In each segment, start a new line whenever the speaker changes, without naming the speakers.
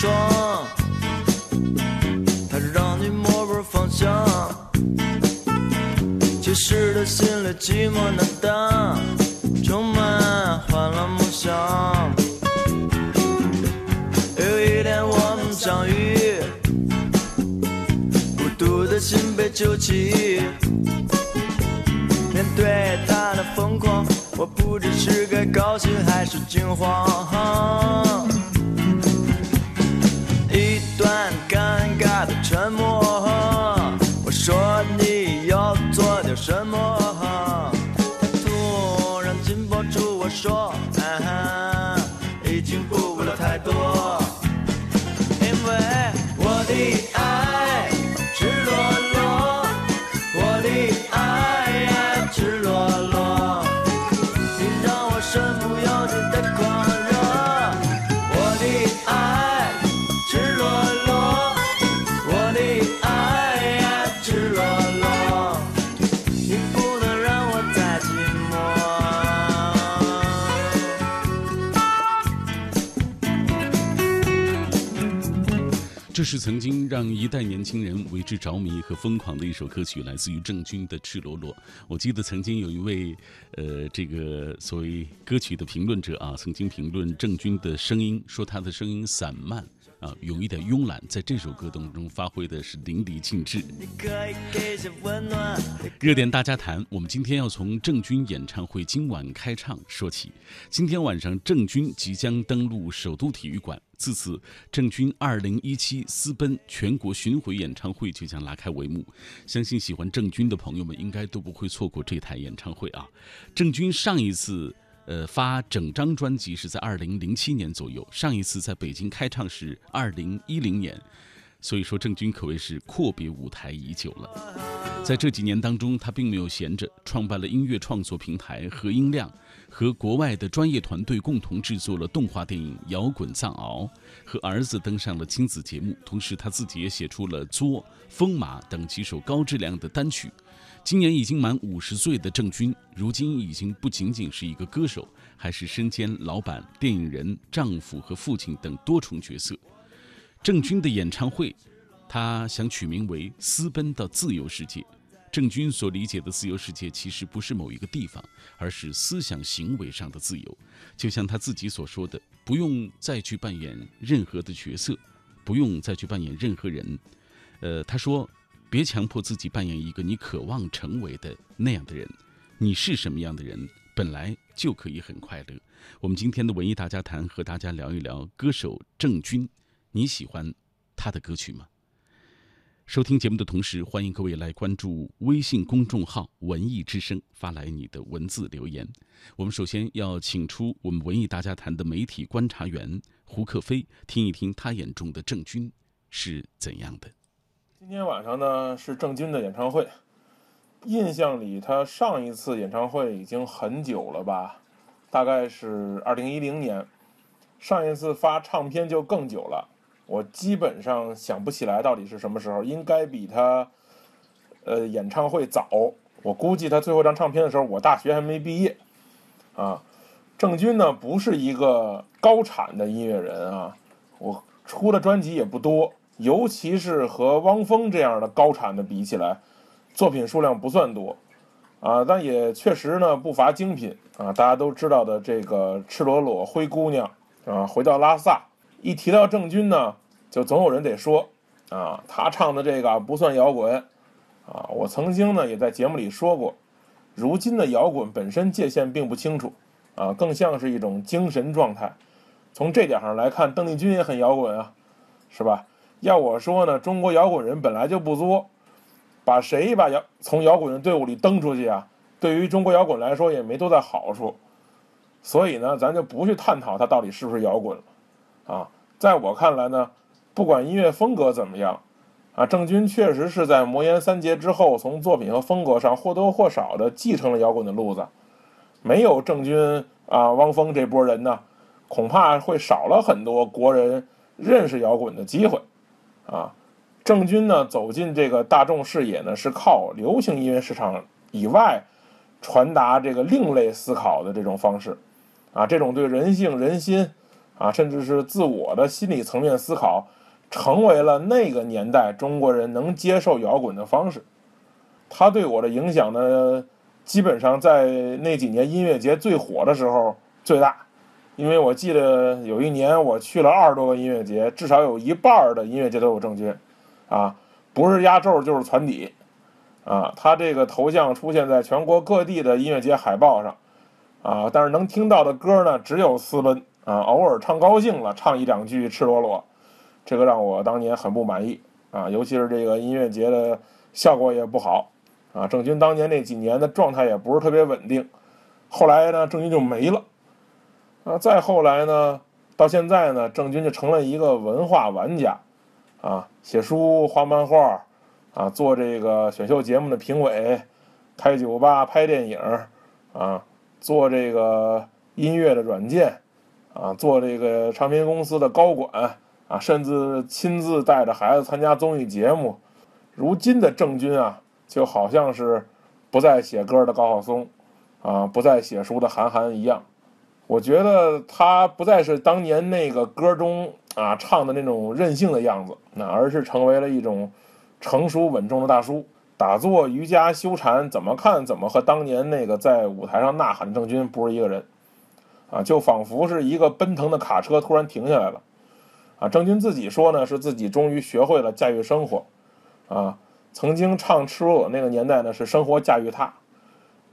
霜，它让你摸不着方向。其实他心里寂寞难当，充满欢乐梦想。有一天我们相遇，孤独的心被救起。面对他的疯狂，我不知是该高兴还是惊慌。尴尬的沉默，
是曾经让一代年轻人为之着迷和疯狂的一首歌曲，来自于郑钧的《赤裸裸》。我记得曾经有一位，呃，这个所谓歌曲的评论者啊，曾经评论郑钧的声音，说他的声音散漫啊，有一点慵懒，在这首歌当中发挥的是淋漓尽致。热点大家谈，我们今天要从郑钧演唱会今晚开唱说起。今天晚上，郑钧即将登陆首都体育馆，自此，郑钧2017私奔全国巡回演唱会就将拉开帷幕。相信喜欢郑钧的朋友们应该都不会错过这台演唱会啊！郑钧上一次。呃，发整张专辑是在二零零七年左右，上一次在北京开唱是二零一零年，所以说郑钧可谓是阔别舞台已久了。在这几年当中，他并没有闲着，创办了音乐创作平台和音量，和国外的专业团队共同制作了动画电影《摇滚藏獒》，和儿子登上了亲子节目，同时他自己也写出了《作》《风马》等几首高质量的单曲。今年已经满五十岁的郑钧，如今已经不仅仅是一个歌手，还是身兼老板、电影人、丈夫和父亲等多重角色。郑钧的演唱会，他想取名为《私奔到自由世界》。郑钧所理解的自由世界，其实不是某一个地方，而是思想行为上的自由。就像他自己所说的，不用再去扮演任何的角色，不用再去扮演任何人。呃，他说。别强迫自己扮演一个你渴望成为的那样的人，你是什么样的人，本来就可以很快乐。我们今天的文艺大家谈和大家聊一聊歌手郑钧，你喜欢他的歌曲吗？收听节目的同时，欢迎各位来关注微信公众号“文艺之声”，发来你的文字留言。我们首先要请出我们文艺大家谈的媒体观察员胡克飞，听一听他眼中的郑钧是怎样的。
今天晚上呢是郑钧的演唱会，印象里他上一次演唱会已经很久了吧，大概是二零一零年，上一次发唱片就更久了，我基本上想不起来到底是什么时候，应该比他呃演唱会早，我估计他最后一张唱片的时候，我大学还没毕业，啊，郑钧呢不是一个高产的音乐人啊，我出的专辑也不多。尤其是和汪峰这样的高产的比起来，作品数量不算多，啊，但也确实呢不乏精品啊。大家都知道的这个《赤裸裸》《灰姑娘》啊，《回到拉萨》。一提到郑钧呢，就总有人得说啊，他唱的这个不算摇滚啊。我曾经呢也在节目里说过，如今的摇滚本身界限并不清楚啊，更像是一种精神状态。从这点上来看，邓丽君也很摇滚啊，是吧？要我说呢，中国摇滚人本来就不作，把谁把摇从摇滚的队伍里蹬出去啊，对于中国摇滚来说也没多大好处。所以呢，咱就不去探讨他到底是不是摇滚了，啊，在我看来呢，不管音乐风格怎么样，啊，郑钧确实是在魔岩三杰之后，从作品和风格上或多或少的继承了摇滚的路子。没有郑钧啊，汪峰这波人呢，恐怕会少了很多国人认识摇滚的机会。啊，郑钧呢走进这个大众视野呢，是靠流行音乐市场以外传达这个另类思考的这种方式，啊，这种对人性、人心，啊，甚至是自我的心理层面思考，成为了那个年代中国人能接受摇滚的方式。他对我的影响呢，基本上在那几年音乐节最火的时候最大，因为我记得有一年我去了二十多个音乐节，至少有一半的音乐节都有郑钧，啊，不是压轴就是攒底，啊，他这个头像出现在全国各地的音乐节海报上，啊，但是能听到的歌呢只有私奔。啊，偶尔唱高兴了，唱一两句赤裸裸，这个让我当年很不满意啊。尤其是这个音乐节的效果也不好啊。郑钧当年那几年的状态也不是特别稳定，后来呢，郑钧就没了啊。再后来呢，到现在呢，郑钧就成了一个文化玩家啊，写书、画漫画啊，做这个选秀节目的评委，开酒吧、拍电影啊，做这个音乐的软件。啊，做这个唱片公司的高管啊，甚至亲自带着孩子参加综艺节目。如今的郑钧啊，就好像是不再写歌的高晓松，啊，不再写书的韩寒一样。我觉得他不再是当年那个歌中啊唱的那种任性的样子，那而是成为了一种成熟稳重的大叔。打坐、瑜伽、修禅，怎么看怎么和当年那个在舞台上呐喊的郑钧不是一个人。啊，就仿佛是一个奔腾的卡车突然停下来了，啊，郑钧自己说呢，是自己终于学会了驾驭生活，啊，曾经唱赤裸裸那个年代呢，是生活驾驭他，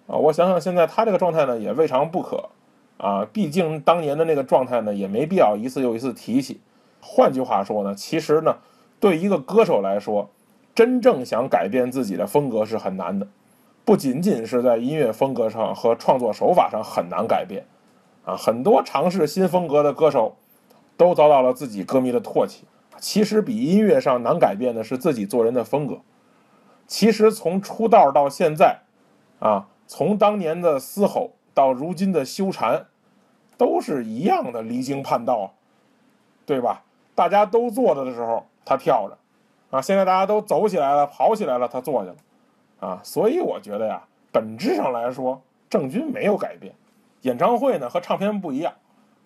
啊，我想想现在他这个状态呢，也未尝不可，啊，毕竟当年的那个状态呢，也没必要一次又一次提起。换句话说呢，其实呢，对一个歌手来说，真正想改变自己的风格是很难的，不仅仅是在音乐风格上和创作手法上很难改变。啊，很多尝试新风格的歌手，都遭到了自己歌迷的唾弃。其实比音乐上难改变的是自己做人的风格。其实从出道到现在，啊，从当年的嘶吼到如今的修禅，都是一样的离经叛道，对吧？大家都坐着的时候，他跳着；啊，现在大家都走起来了、跑起来了，他坐下了。啊，所以我觉得呀，本质上来说，郑钧没有改变。演唱会呢和唱片不一样，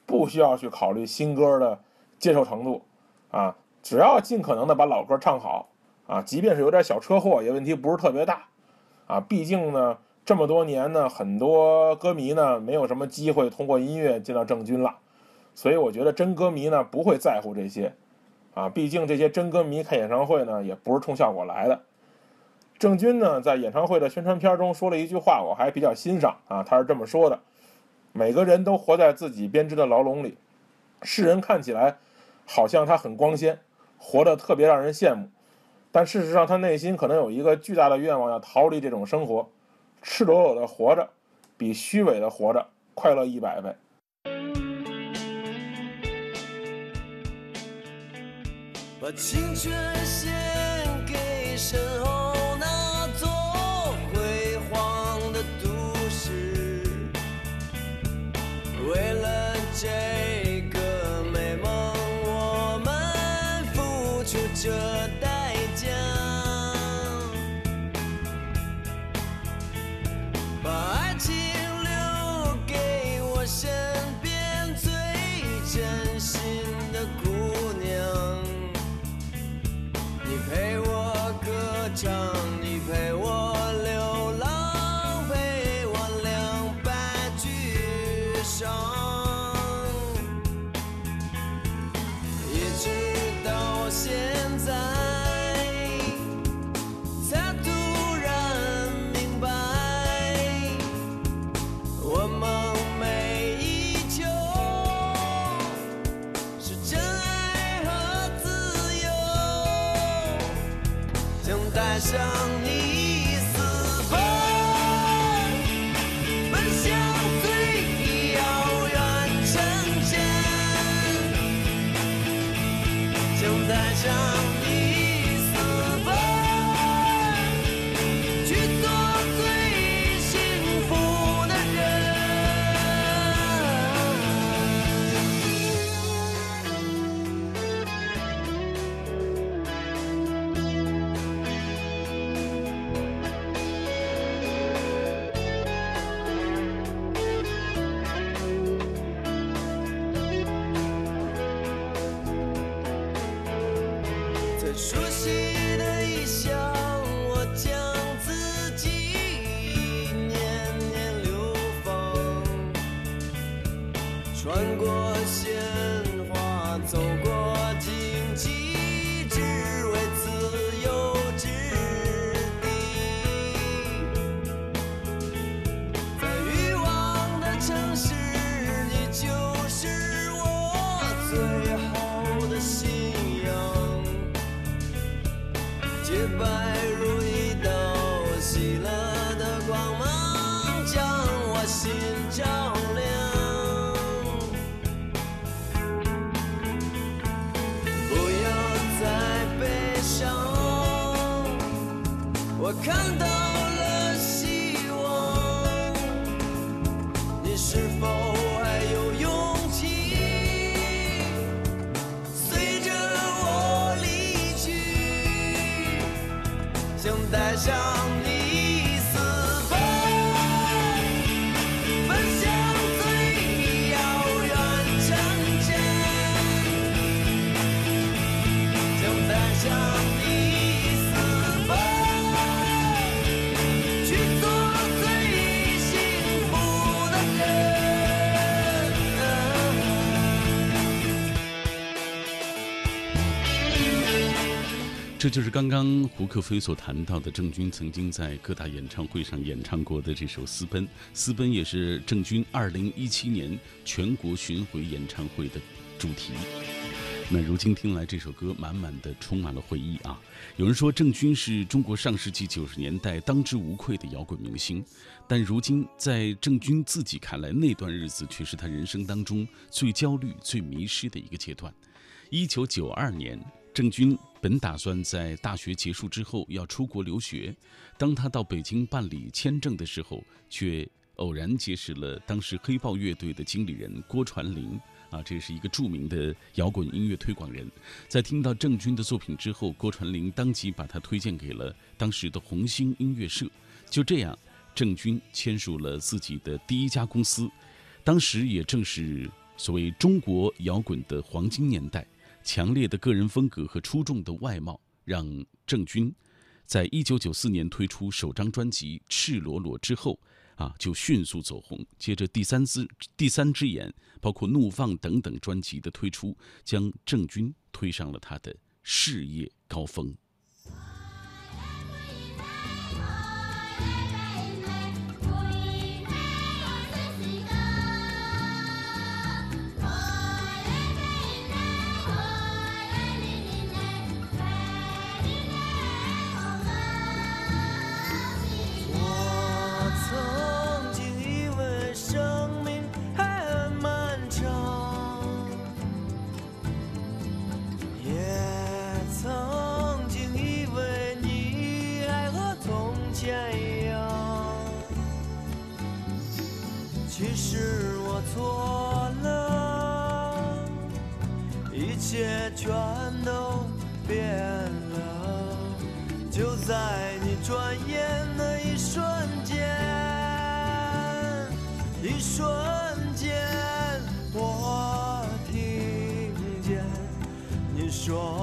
不需要去考虑新歌的接受程度，啊，只要尽可能的把老歌唱好，啊，即便是有点小车祸也问题不是特别大，啊，毕竟呢这么多年呢，很多歌迷呢没有什么机会通过音乐见到郑钧了，所以我觉得真歌迷呢不会在乎这些，啊，毕竟这些真歌迷看演唱会呢也不是冲效果来的。郑钧呢在演唱会的宣传片中说了一句话，我还比较欣赏啊，他是这么说的。每个人都活在自己编织的牢笼里，世人看起来好像他很光鲜，活得特别让人羡慕，但事实上他内心可能有一个巨大的愿望，要逃离这种生活，赤裸裸的活着，比虚伪的活着快乐一百倍。
把青春献给身心的姑娘你陪我歌唱。穿过看到
这就是刚刚胡克飞所谈到的郑钧曾经在各大演唱会上演唱过的这首《私奔》。《私奔》也是郑钧2017年全国巡回演唱会的主题。那如今听来，这首歌满满的充满了回忆啊！有人说郑钧是中国上世纪九十年代当之无愧的摇滚明星，但如今在郑钧自己看来，那段日子却是他人生当中最焦虑、最迷失的一个阶段。一九九二年，郑钧本打算在大学结束之后要出国留学，当他到北京办理签证的时候，却偶然结识了当时黑豹乐队的经理人郭传林。啊，这是一个著名的摇滚音乐推广人。在听到郑钧的作品之后，郭传林当即把他推荐给了当时的红星音乐社。就这样，郑钧签署了自己的第一家公司。当时也正是所谓中国摇滚的黄金年代，强烈的个人风格和出众的外貌，让郑钧在一九九四年推出首张专辑《赤裸裸》之后。啊，就迅速走红。接着第三只、第三只眼，包括《怒放》等等专辑的推出，将郑钧推上了他的事业高峰。
变了。就在你转眼的一瞬间，一瞬间，我听见你说。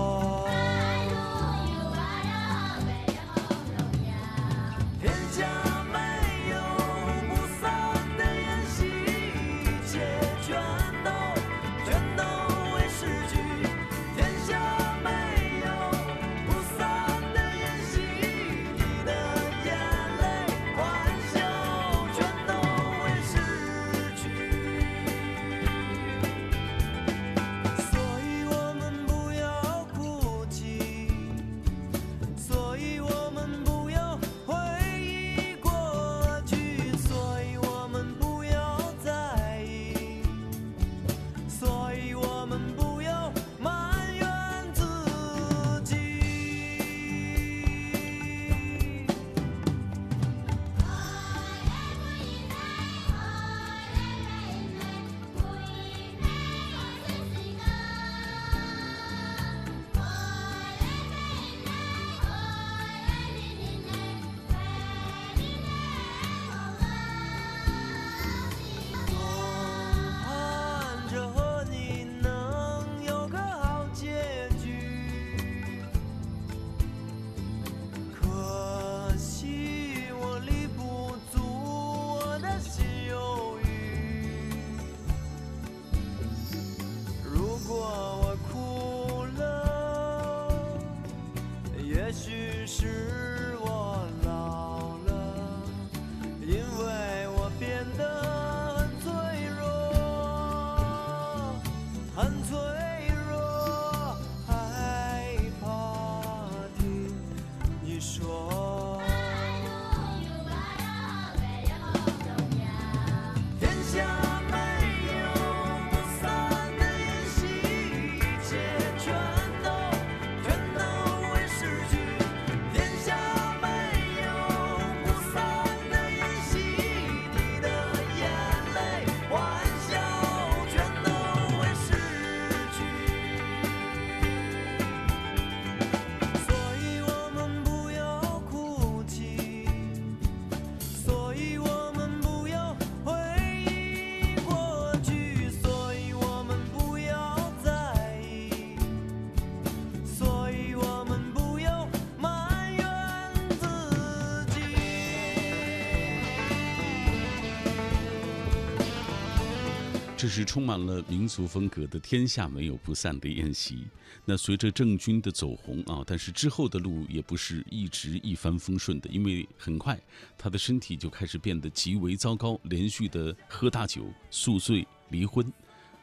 这是充满了民族风格的“天下没有不散的宴席”。那随着郑钧的走红啊，但是之后的路也不是一直一帆风顺的，因为很快他的身体就开始变得极为糟糕，连续的喝大酒、宿醉、离婚。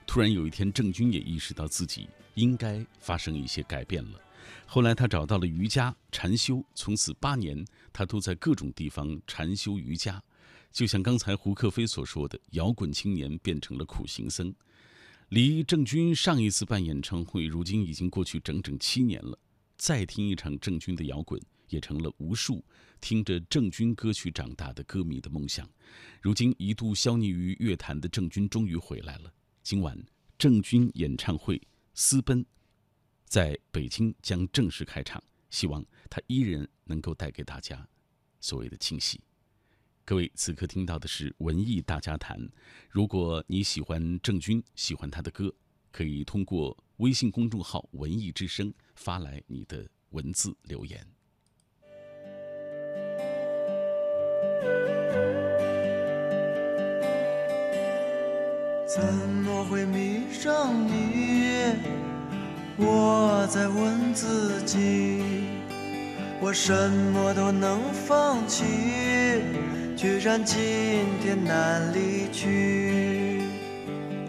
突然有一天，郑钧也意识到自己应该发生一些改变了。后来他找到了瑜伽禅修，从此八年他都在各种地方禅修瑜伽。就像刚才胡克飞所说的，摇滚青年变成了苦行僧。离郑钧上一次办演唱会，如今已经过去整整七年了。再听一场郑钧的摇滚，也成了无数听着郑钧歌曲长大的歌迷的梦想。如今一度消匿于乐坛的郑钧终于回来了。今晚郑钧演唱会《私奔》在北京将正式开场，希望他依然能够带给大家所谓的惊喜。各位，此刻听到的是文艺大家谈。如果你喜欢郑钧，喜欢他的歌，可以通过微信公众号“文艺之声”发来你的文字留言。
怎么会迷上你？我在问自己，我什么都能放弃。居然今天难离去。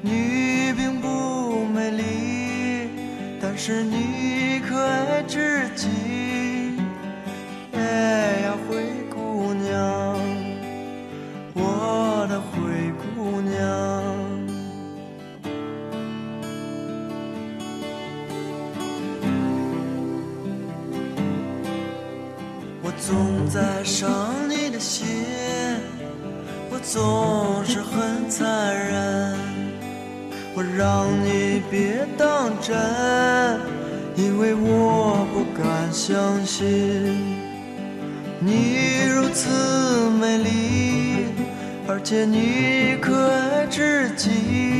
你并不美丽，但是你可爱至极。哎呀，灰姑娘，我的灰姑娘。我总在伤。总是很残忍，我让你别当真，因为我不敢相信你如此美丽，而且你可爱至极。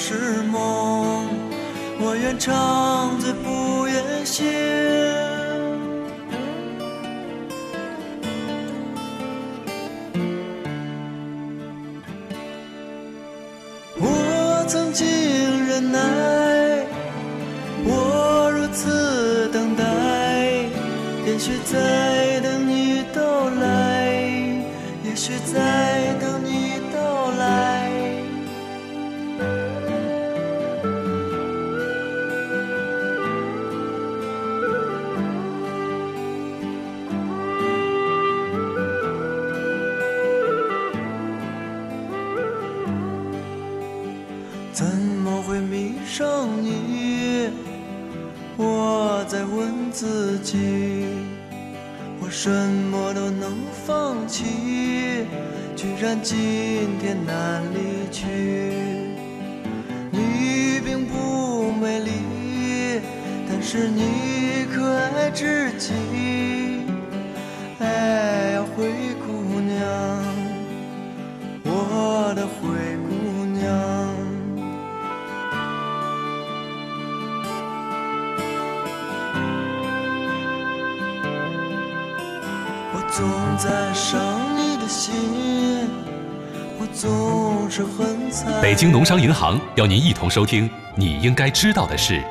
是梦，我愿长醉不愿醒。我曾经忍耐，我如此等待，也许在己。我什么都能放弃，居然今天难离去。你并不美丽，但是你可爱至极。
北京农商银行邀您一同收听你应该知道的事。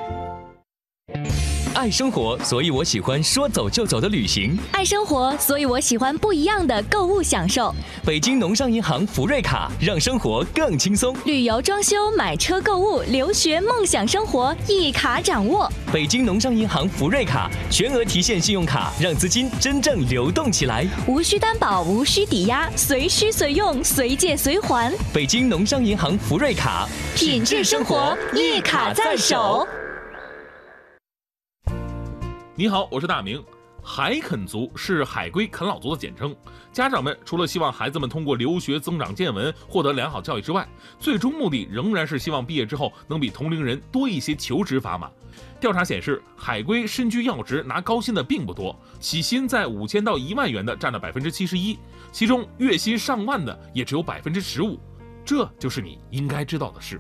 爱生活，所以我喜欢说走就走的旅行。
爱生活，所以我喜欢不一样的购物享受。
北京农商银行福瑞卡，让生活更轻松。
旅游、装修、买车、购物、留学、梦想生活，一卡掌握。
北京农商银行福瑞卡，全额提现信用卡，让资金真正流动起来。
无需担保，无需抵押，随需随用，随借随还。
北京农商银行福瑞卡，
品质生活，一卡在手。
你好，我是大明。海啃族是海归啃老族的简称。家长们除了希望孩子们通过留学增长见闻、获得良好教育之外，最终目的仍然是希望毕业之后能比同龄人多一些求职砝码。调查显示，海归身居要职拿高薪的并不多，起薪在五千到一万元的占了百分之七十一，其中月薪上万的也只有百分之十五。这就是你应该知道的事。